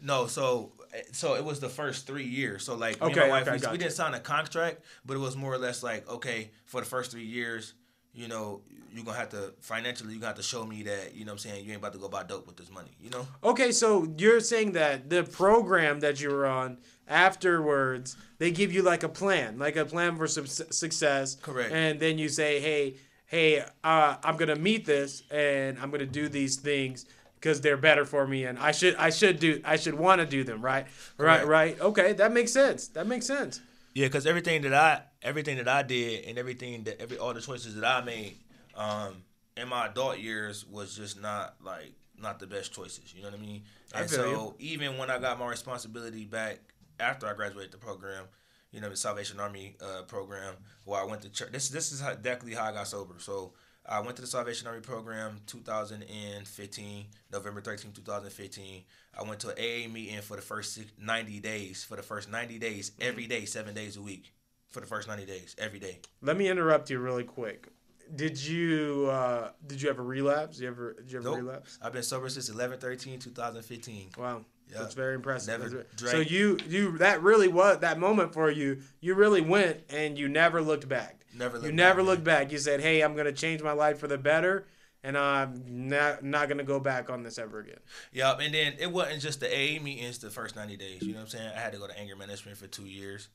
No, so so it was the first three years. So like Okay, wife, okay, we, we didn't sign a contract, but it was more or less like okay, for the first three years, you know, you're gonna have to financially, you have to show me that you know what I'm saying you ain't about to go buy dope with this money. You know? Okay, so you're saying that the program that you were on afterwards, they give you like a plan, like a plan for su- success. Correct. And then you say, hey, hey, uh, I'm gonna meet this, and I'm gonna do these things because they're better for me, and I should, I should do, I should want to do them, right? Right, right. Okay, that makes sense. That makes sense. Yeah, because everything that I everything that I did and everything that every all the choices that I made um, in my adult years was just not like not the best choices. You know what I mean? I And feel so you. even when I got my responsibility back after I graduated the program, you know, the Salvation Army uh, program where I went to church. This this is how, exactly how I got sober. So I went to the Salvation Army program 2015, November 13, 2015. I went to an AA meeting for the first 90 days. For the first 90 days, every day, seven days a week. For the first 90 days, every day. Let me interrupt you really quick. Did you uh, did you ever relapse? Did you ever did you ever Nope. relapse? I've been sober since 11 13, 2015. Wow. Yeah. That's very impressive. Never drank. So you you that really was that moment for you. You really went and you never looked back. Never You looked never back, looked back. You said, "Hey, I'm gonna change my life for the better, and I'm not not gonna go back on this ever again." Yep, and then it wasn't just the AA meetings the first 90 days. You know what I'm saying? I had to go to anger management for two years,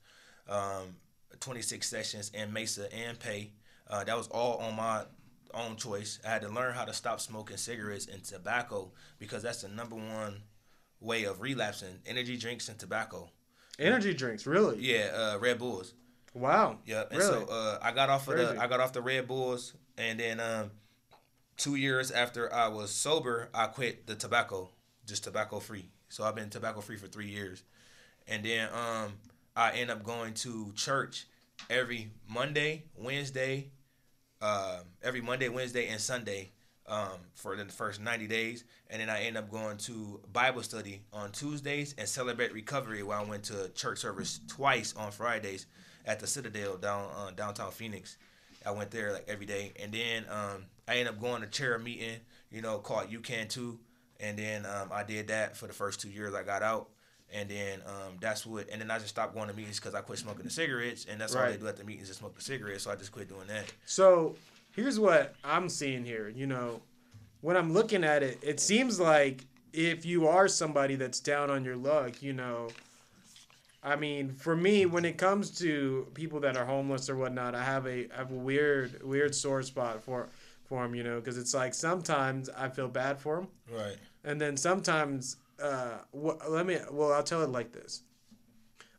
um, 26 sessions in Mesa and Pay. Uh, that was all on my own choice. I had to learn how to stop smoking cigarettes and tobacco because that's the number one way of relapsing energy drinks and tobacco. Energy drinks, really? Yeah, uh, Red Bulls. Wow. Yep. And Really? so uh, I got off of Crazy. the I got off the Red Bulls, and then um, two years after I was sober, I quit the tobacco, just tobacco free. So I've been tobacco free for three years, and then um, I end up going to church every Monday, Wednesday, um, every Monday, Wednesday, and Sunday um, for the first 90 days. And then I end up going to Bible study on Tuesdays and celebrate recovery where I went to church service twice on Fridays at the Citadel down uh, downtown Phoenix. I went there like every day. And then um, I ended up going to chair meeting, you know, called You Can Too. And then um, I did that for the first two years I got out. And then um, that's what, and then I just stopped going to meetings because I quit smoking the cigarettes, and that's all they do at the meetings is smoke the cigarettes. So I just quit doing that. So here's what I'm seeing here. You know, when I'm looking at it, it seems like if you are somebody that's down on your luck, you know, I mean, for me, when it comes to people that are homeless or whatnot, I have a I have a weird weird sore spot for for them. You know, because it's like sometimes I feel bad for them, Right. and then sometimes, uh, wh- let me. Well, I'll tell it like this.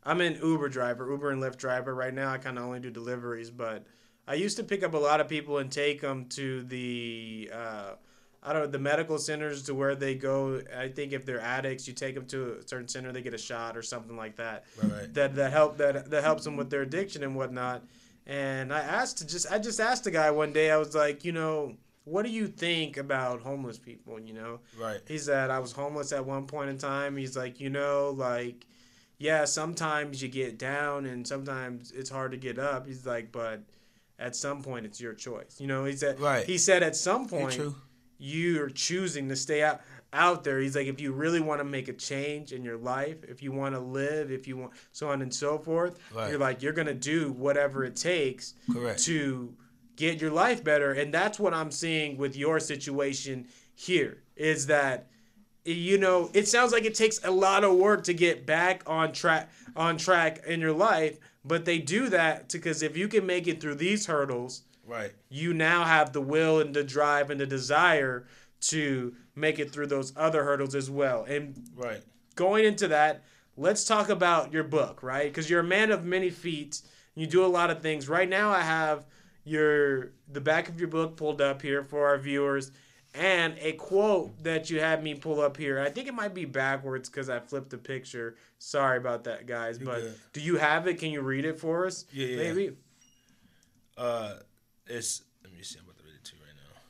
I'm an Uber driver, Uber and Lyft driver. Right now, I kind of only do deliveries, but I used to pick up a lot of people and take them to the, uh, I don't know, the medical centers to where they go. I think if they're addicts, you take them to a certain center, they get a shot or something like that. Right, right. That that help that that helps them with their addiction and whatnot. And I asked to just I just asked the guy one day. I was like, you know, what do you think about homeless people? You know, Right. he said I was homeless at one point in time. He's like, you know, like, yeah, sometimes you get down and sometimes it's hard to get up. He's like, but at some point it's your choice. You know, he said. Right. He said at some point you're choosing to stay out out there. He's like, if you really want to make a change in your life, if you want to live, if you want so on and so forth, Right. you're like you're gonna do whatever it takes Correct. to get your life better and that's what i'm seeing with your situation here is that you know it sounds like it takes a lot of work to get back on track on track in your life but they do that because if you can make it through these hurdles Right. you now have the will and the drive and the desire to make it through those other hurdles as well and Right. going into that, let's talk about your book, right? Because you're a man of many feats. You do a lot of things. Right now, I have your the back of your book pulled up here for our viewers, and a quote that you had me pull up here. I think it might be backwards because I flipped the picture. Sorry about that, guys. You're but good. do you have it? Can you read it for us? Yeah, yeah. Maybe. Uh, it's let me see. I'm about to read it to you right now.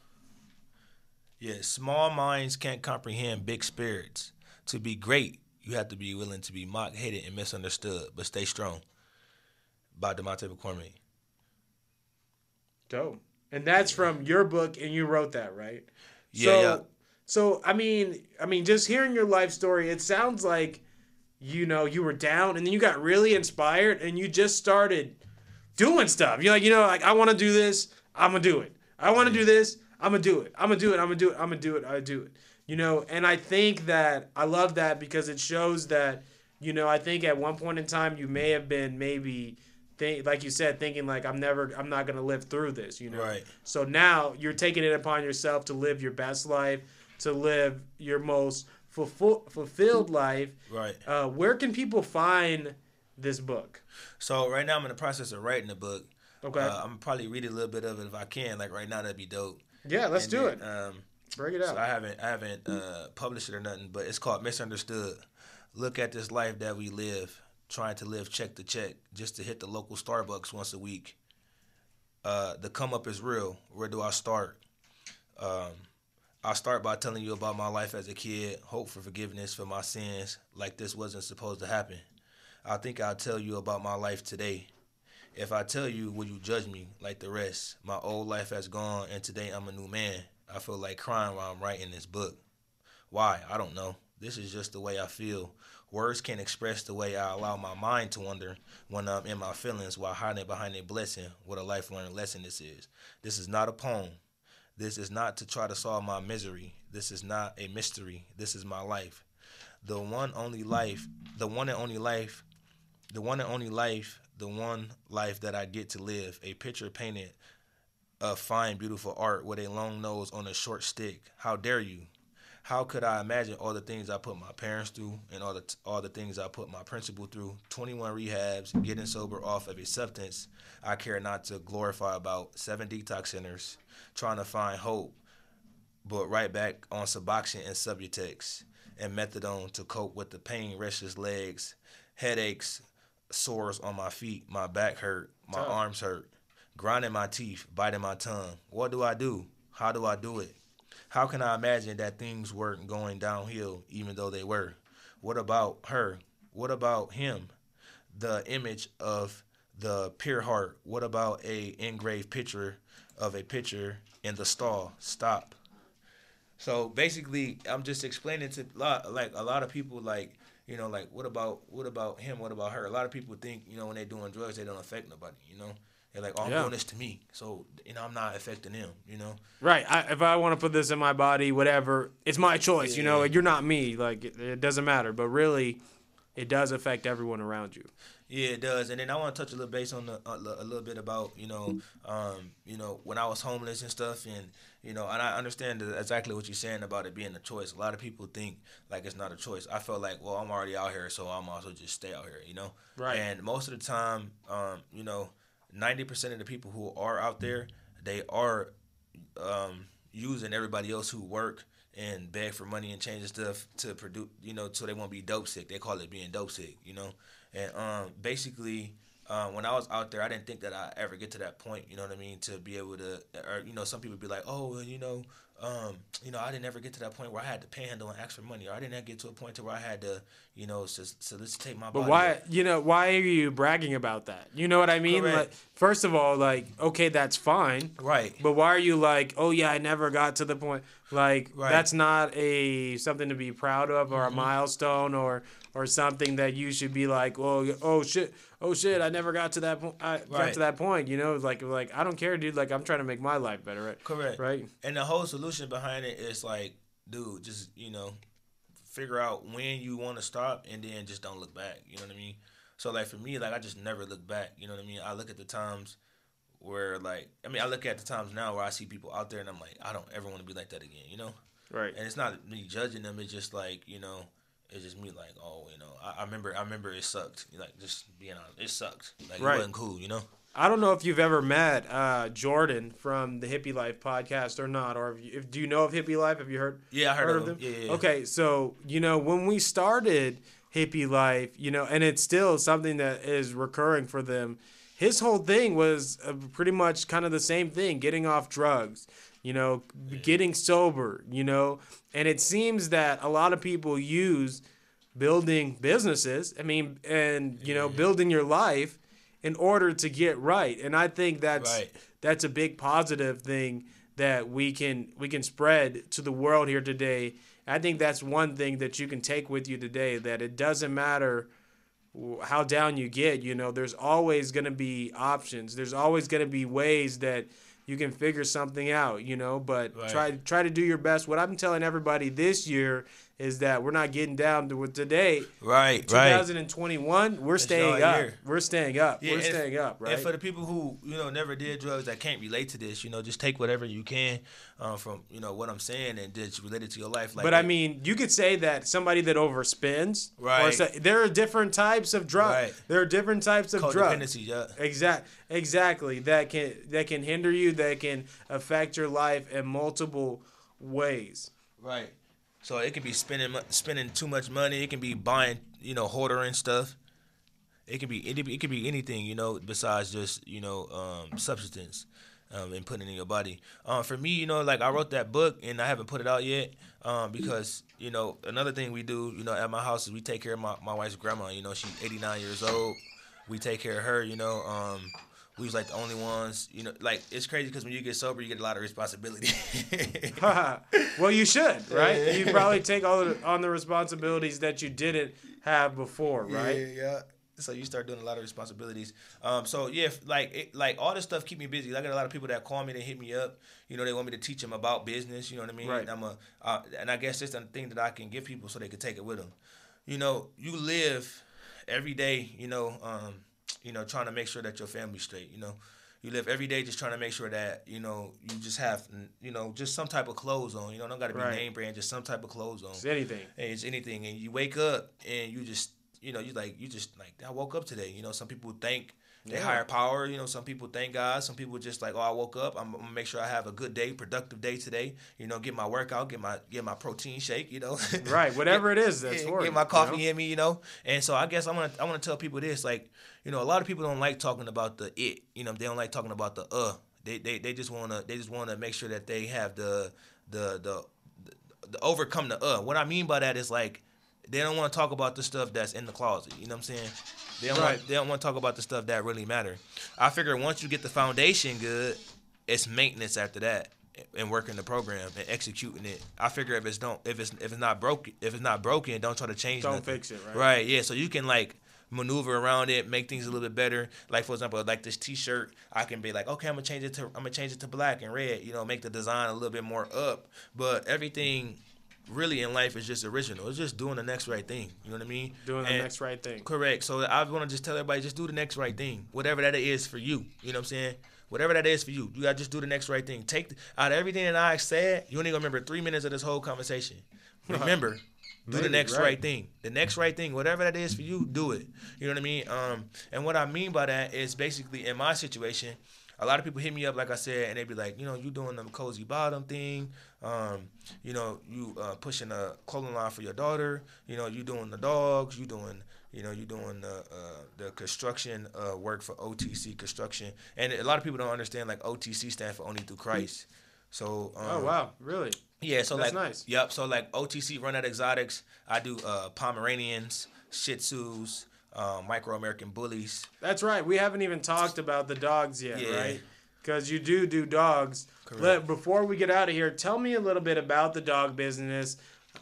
Yeah, small minds can't comprehend big spirits. To be great, you have to be willing to be mocked, hated, and misunderstood, but stay strong. By Demonte McCormick. Dope. And that's from your book, and you wrote that, right? Yeah, so, yeah. So I mean, I mean, just hearing your life story, it sounds like, you know, you were down, and then you got really inspired, and you just started doing stuff. You're like, you know, like I want to do this, I'm gonna do it. I want to do this, I'm gonna do it. I'm gonna do it. I'm gonna do it. I'm gonna do it. I do it. You know, and I think that I love that because it shows that, you know, I think at one point in time you may have been maybe. Think, like you said, thinking like I'm never, I'm not gonna live through this, you know. Right. So now you're taking it upon yourself to live your best life, to live your most fulfill, fulfilled life. Right. Uh, where can people find this book? So right now I'm in the process of writing the book. Okay. Uh, I'm probably read a little bit of it if I can. Like right now, that'd be dope. yeah, let's And do then, it. Um, Bring it So I haven't I haven't uh, published it or nothing, but it's called Misunderstood. Look at this life that we live. Trying to live check to check just to hit the local Starbucks once a week. Uh, the come up is real. Where do I start? Um, I'll start by telling you about my life as a kid, hope for forgiveness for my sins, like this wasn't supposed to happen. I think I'll tell you about my life today. If I tell you, will you judge me like the rest? My old life has gone, and today I'm a new man. I feel like crying while I'm writing this book. Why? I don't know. This is just the way I feel. Words can't express the way I allow my mind to wander when I'm in my feelings while hiding behind a blessing. What a life learned lesson this is. This is not a poem. This is not to try to solve my misery. This is not a mystery. This is my life. The one only life, the one and only life, the one and only life, the one life that I get to live. A picture painted of fine, beautiful art with a long nose on a short stick. How dare you? How could I imagine all the things I put my parents through and all the all the things I put my principal through? 21 rehabs, getting sober off of a substance I care not to glorify about, seven detox centers, trying to find hope, but right back on Suboxone and Subutex and methadone to cope with the pain, restless legs, headaches, sores on my feet, my back hurt, my arms hurt, grinding my teeth, biting my tongue. What do I do? How do I do it? How can I imagine that things weren't going downhill even though they were? What about her? What about him? The image of the pure heart. What about a engraved picture of a picture in the stall? Stop. So basically, I'm just explaining to lot like a lot of people like you know like what about what about him? What about her? A lot of people think you know when they're doing drugs they don't affect nobody. You know they're like oh I'm Yeah. doing this to me, so you know I'm not affecting them. You know Right. I, if I want to put this in my body, whatever, it's my choice. You know, Yeah. like, you're not me. Like it, it doesn't matter. But really, it does affect everyone around you. Yeah, it does. And then I want to touch a little base on the, a, a little bit about you know, um, you know, when I was homeless and stuff, and you know, and I understand exactly what you're saying about it being a choice. A lot of people think like it's not a choice. I felt like, well, I'm already out here, so I'm also just stay out here, you know. Right. And most of the time, um, you know, ninety percent of the people who are out there, they are um, using everybody else who work and beg for money and change and stuff to produce, you know, so they won't be dope sick. They call it being dope sick, you know. And um, basically, uh, when I was out there, I didn't think that I ever get to that point. You know what I mean? To be able to, or you know, some people be like, oh, you know, um, you know, I didn't ever get to that point where I had to panhandle and ask for money, or I didn't ever get to a point to where I had to, you know, so, solicitate my But why, you know, why are you bragging about that? You know what I mean? Like, first of all, like, okay, that's fine. Right. But why are you like, oh yeah, I never got to the point? Like Right. that's not a something to be proud of or a mm-hmm. milestone or or something that you should be like, oh oh shit, oh shit, I never got to that point. I got to that point. You know, like like I don't care, dude. Like I'm trying to make my life better. Right? Correct. Right. And the whole solution behind it is like, dude, just you know, figure out when you want to stop, and then just don't look back. You know what I mean? So like for me, like I just never look back. You know what I mean? I look at the times where like, I mean, I look at the times now where I see people out there, and I'm like, I don't ever want to be like that again. You know? Right. And it's not me judging them. It's just like you know. It's just me like, oh, you know, I, I remember, I remember it sucked. Like, just being honest, it sucked. Like, Right. it wasn't cool, you know. I don't know if you've ever met uh, Jordan from the Hippie Life podcast or not, or if, you, if do you know of Hippie Life? Have you heard? Yeah, I heard, of them. Yeah, yeah, yeah. Okay, so you know when we started Hippie Life, you know, and it's still something that is recurring for them. His whole thing was uh, pretty much kind of the same thing: getting off drugs, you know, getting sober, you know. And it seems that a lot of people use building businesses. I mean, and you know, building your life in order to get right. And I think that's Right. that's a big positive thing that we can we can spread to the world here today. I think that's one thing that you can take with you today that it doesn't matter how down you get, you know, there's always going to be options. There's always going to be ways that you can figure something out, you know, but Right. try try to do your best. What I'm telling everybody this year is that we're not getting down to today. Right, right. 2021, we're It's staying up. year. We're staying up. Yeah, we're and- staying up, right? And for the people who you know never did drugs that can't relate to this, you know, just take whatever you can um, from you know what I'm saying and just relate it to your life. Like, But I mean, you could say that somebody that overspends, Right. there are different types of drugs. Right. There are different types of drugs. Yeah, Exact, exactly. That can that can hinder you. That can affect your life in multiple ways. right. So it can be spending spending too much money. It can be buying you know hoarding stuff. It can be it, could be anything, you know, besides just you know um, substance um, and putting it in your body. Um, for me, you know, like I wrote that book and I haven't put it out yet um, because you know another thing we do, you know, at my house is we take care of my, my wife's grandma. You know, she's 89 years old. We take care of her. You know, um, we was like the only ones. You know, like it's crazy because when you get sober, you get a lot of responsibility. well, you should, right? You probably take all the, on the responsibilities that you didn't have before, right? Yeah, yeah. So you start doing a lot of responsibilities. Um, so yeah, like it, like all this stuff keep me busy. I got a lot of people that call me, they hit me up. You know, they want me to teach them about business. You know what I mean? Right. And I'm a, uh, and I guess it's the thing that I can give people so they can take it with them. You know, you live every day. You know, um, you know, trying to make sure that your family's straight. You know, you live every day just trying to make sure that you know you just have you know just some type of clothes on. You know, don't got to be Right. name brand, just some type of clothes on. It's anything. And it's anything, and you wake up and you just you know you like you just like I woke up today. You know, some people think they Yeah. higher power. You know, some people thank God. Some people just like oh I woke up. I'm, I'm gonna make sure I have a good day, productive day today. You know, get my workout, get my get my protein shake. You know, Right, whatever it is that's get, for get you, my you coffee know? in me. You know, and so I guess I want to I want to tell people this like you know a lot of people don't like talking about the it. You know, they don't like talking about the uh. They they, they just wanna they just wanna make sure that they have the the the the overcome the uh. What I mean by that is like they don't want to talk about the stuff that's in the closet. You know what I'm saying? They don't Right. want they don't want to talk about the stuff that really matter. I figure once you get the foundation good, it's maintenance after that and working the program and executing it. I figure if it's don't if it's if it's not broken if it's not broken, don't try to change. It. Don't nothing. fix it, right? Right. Yeah. So you can like maneuver around it, make things a little bit better. Like for example, like this T-shirt, I can be like, okay, I'm gonna change it to I'm gonna change it to black and red. You know, make the design a little bit more up. But everything really in life is just original. It's just doing the next right thing. You know what I mean? Doing the next right thing. Correct. So I want to just tell everybody, just do the next right thing, whatever that is for you. You know what I'm saying? Whatever that is for you, you gotta just do the next right thing. Take the, out of everything that I said, you only gonna remember three minutes of this whole conversation. Remember, do the next right. right. thing. The next right thing, whatever that is for you, do it. You know what I mean? Um, and what I mean by that is basically in my situation, a lot of people hit me up, like I said, and they be like, you know, you doing the cozy bottom thing. Um, you know, you uh, pushing a clothing line for your daughter. You know, you doing the dogs. You doing, you know, you doing the uh, the construction uh, work for OTC construction. And a lot of people don't understand like OTC stands for Only Through Christ. So um, Oh wow, really? yeah, so That's like nice. Yep. So like OTC run at exotics. I do uh, Pomeranians, Shih Tzus, uh, micro American bullies. That's right. We haven't even talked about the dogs yet, Yeah. right? Because you do do dogs. Correct. Let, before we get out of here, tell me a little bit about the dog business.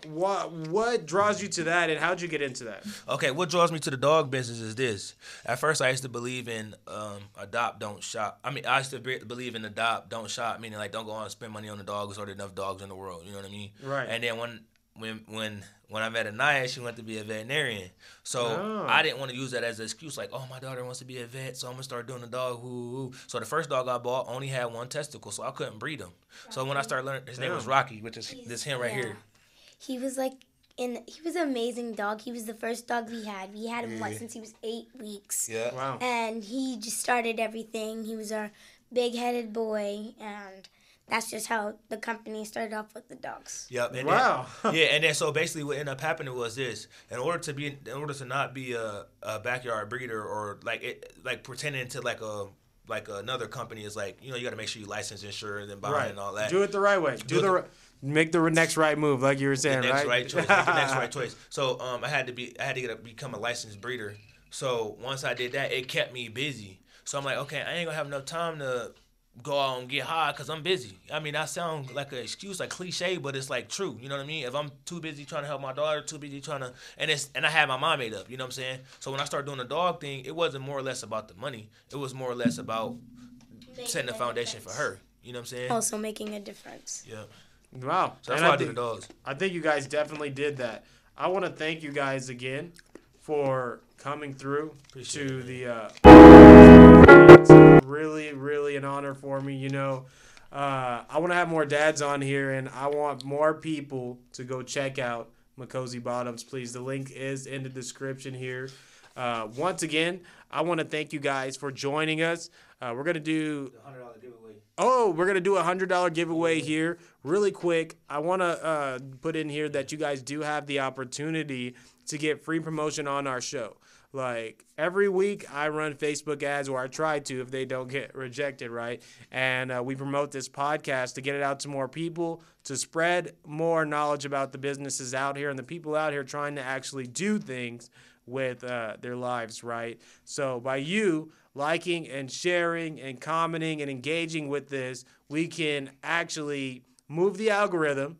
What what draws you to that, and how'd you get into that? Okay, what draws me to the dog business is this. At first, I used to believe in um, adopt, don't shop. I mean, I used to be, believe in adopt, don't shop, meaning like don't go out and spend money on the dogs or enough dogs in the world. You know what I mean? Right. And then when when when when I met Anaya, she wanted to be a veterinarian. So Oh. I didn't want to use that as an excuse, like, oh, my daughter wants to be a vet, so I'm gonna start doing the dog. Woo, woo. So the first dog I bought only had one testicle, so I couldn't breed him. So when I started learning, his name was Rocky, which is this him right Yeah. here. He was like, in he was an amazing dog. He was the first dog we had. We had him what, since he was eight weeks. Yeah. Wow. And he just started everything. He was our big-headed boy, and that's just how the company started off with the dogs. Yep. And Wow. Then, yeah, and then so basically what ended up happening was this: in order to be, in order to not be a, a backyard breeder or like it, like pretending to like a like another company is like you know you got to make sure you license, insured, and buy right. and all that. Do it the right way. Do, Do the it ri- make the next right move, like you were saying, the next right? right choice. Make the next right choice. So um, I had to be, I had to get a, become a licensed breeder. So once I did that, it kept me busy. So I'm like, okay, I ain't gonna have enough time to go out and get high because I'm busy. I mean, I sound like an excuse, like cliche, but it's like true. You know what I mean? If I'm too busy trying to help my daughter, too busy trying to, and it's and I had my mind made up. You know what I'm saying? So when I started doing the dog thing, it wasn't more or less about the money. It was more or less about setting the foundation for her. You know what I'm saying? Also making a difference. Yeah. Wow. So that's And why I, think- do the dogs. I think you guys definitely did that. I want to thank you guys again for coming through Appreciate to it, the. Uh, it's really, really an honor for me. You know, uh, I want to have more dads on here, and I want more people to go check out McCozy Bottoms. Please, the link is in the description here. Uh, once again, I want to thank you guys for joining us. Uh, we're gonna do. Oh, we're gonna do a hundred dollar giveaway here, really quick. I want to uh, put in here that you guys do have the opportunity to get free promotion on our show. Like every week, I run Facebook ads, or I try to if they don't get rejected, right? And uh, we promote this podcast to get it out to more people, to spread more knowledge about the businesses out here and the people out here trying to actually do things with uh, their lives, right? So by you liking and sharing and commenting and engaging with this, we can actually move the algorithm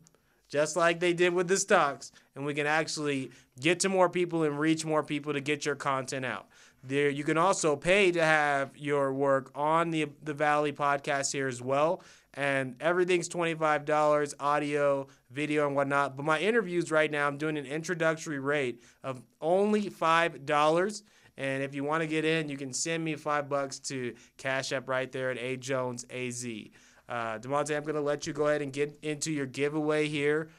just like they did with the stocks, and we can actually get to more people and reach more people to get your content out. There, you can also pay to have your work on the the Valley podcast here as well, and everything's twenty five dollars, audio, video, and whatnot. But my interviews right now, I'm doing an introductory rate of only five dollars. And if you want to get in, you can send me five bucks to Cash App right there at A Jones AZ. Uh, Demonte, I'm going to let you go ahead and get into your giveaway here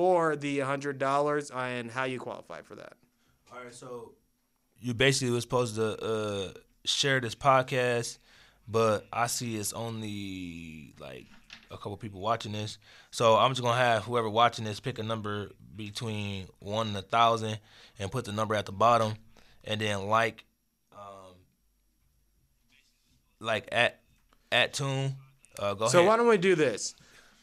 for the $100 and how you qualify for that. All right, so you basically was supposed to uh, share this podcast, but I see it's only like a couple people watching this. So I'm just gonna have whoever watching this pick a number between one and a thousand and put the number at the bottom, and then like, um, like at Attune. Uh, go So ahead. why don't we do this?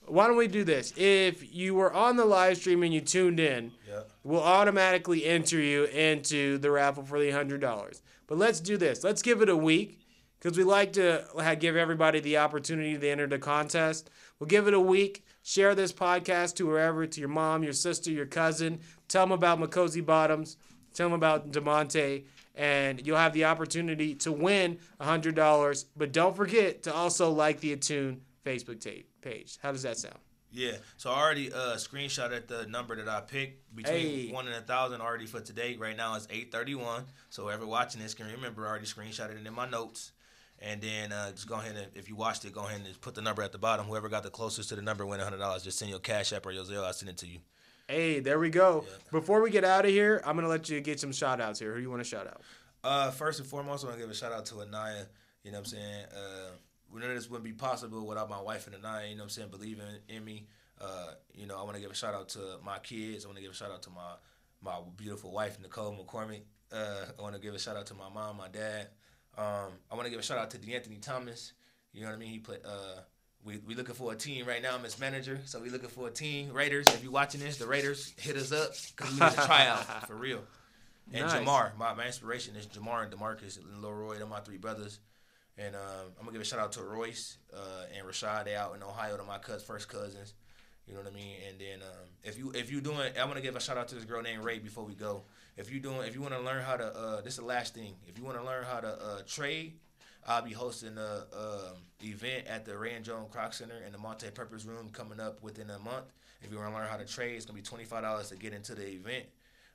Why don't we do this? If you were on the live stream and you tuned in, Yeah. we'll automatically enter you into the raffle for the hundred dollars. But let's do this. Let's give it a week because we like to give everybody the opportunity to enter the contest. We'll give it a week. Share this podcast to wherever, to your mom, your sister, your cousin. Tell them about McCozy Bottoms. Tell them about Demonte, and you'll have the opportunity to win hundred dollars. But don't forget to also like the Attune Facebook ta- page. How does that sound? Yeah, so I already uh at the number that I picked between Hey. one and a thousand already for today. Right now it's eight thirty one. So whoever watching this can remember I already screenshotted it in my notes. And then uh, just go ahead and if you watched it, go ahead and just put the number at the bottom. Whoever got the closest to the number win hundred dollars. Just send your cash app or your Zelle. I'll send it to you. Hey, there we go. Before we get out of here, I'm gonna let you get some shout outs here. Who do you want to shout out? Uh, first and foremost, I want to give a shout out to Anaya. You know what I'm saying? Uh, we know this wouldn't be possible without my wife and Anaya. You know what I'm saying? Believing in me. Uh, you know, I want to give a shout out to my kids. I want to give a shout out to my my beautiful wife Nicole McCormick. Uh, I want to give a shout out to my mom, my dad. Um, I want to give a shout out to D'Anthony Thomas. You know what I mean? He played. Uh, we we looking for a team right now. I'm his manager, so we looking for a team. Raiders, if you watching this, the Raiders hit us up because we need a tryout for real. And Nice. Jamar, my, my inspiration is Jamar and Demarcus and Leroy. They're my three brothers. And um, I'm gonna give a shout out to Royce uh, and Rashad. They out in Ohio. They're my cuz first cousins. You know what I mean? And then um, if you if you doing, I want to give a shout out to this girl named Ray before we go. If you doing, if you want to learn how to, uh, this is the last thing. If you want to learn how to uh, trade, I'll be hosting a um, event at the Ray and Joan's Kroc Center in the multi-purpose room coming up within a month. If you want to learn how to trade, it's gonna be twenty five dollars to get into the event.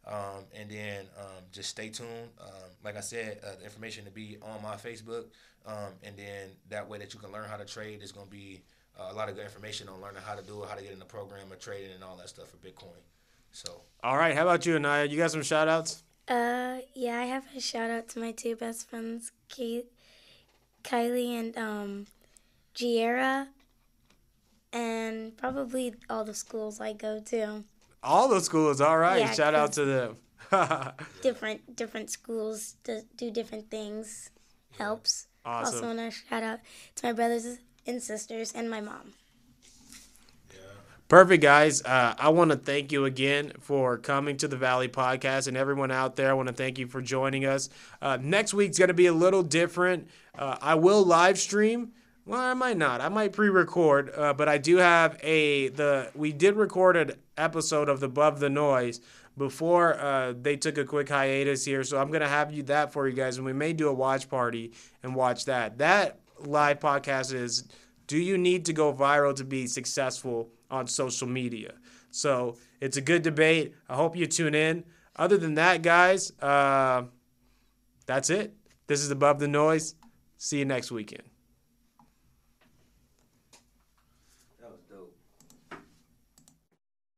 Um, and then um, just stay tuned. Um, like I said, uh, the information to be on my Facebook, um, and then that way that you can learn how to trade. There's gonna be uh, a lot of good information on learning how to do it, how to get in the program of trading, and all that stuff for Bitcoin. So All right, how about you, Anaya? You got some shout outs? Uh, yeah, I have a shout out to my two best friends, Kate, Kylie and um, Giera, and probably all the schools I go to. All the schools, all right. Yeah, shout out to them. Different different schools to do different things helps. Awesome. Also, want to shout out to my brothers and sisters and my mom. Perfect, guys. Uh, I want to thank you again for coming to the Valley Podcast, and everyone out there. I want to thank you for joining us. Uh, next week's going to be a little different. Uh, I will live stream. Well, I might not. I might pre-record, uh, but I do have a the. We did record an episode of Above the Noise before uh, they took a quick hiatus here, so I'm gonna have you that for you guys, and we may do a watch party and watch that. That live podcast is do you need to go viral to be successful on social media? So it's a good debate. I hope you tune in. Other than that, guys, uh, that's it. This is Above the Noise. See you next weekend.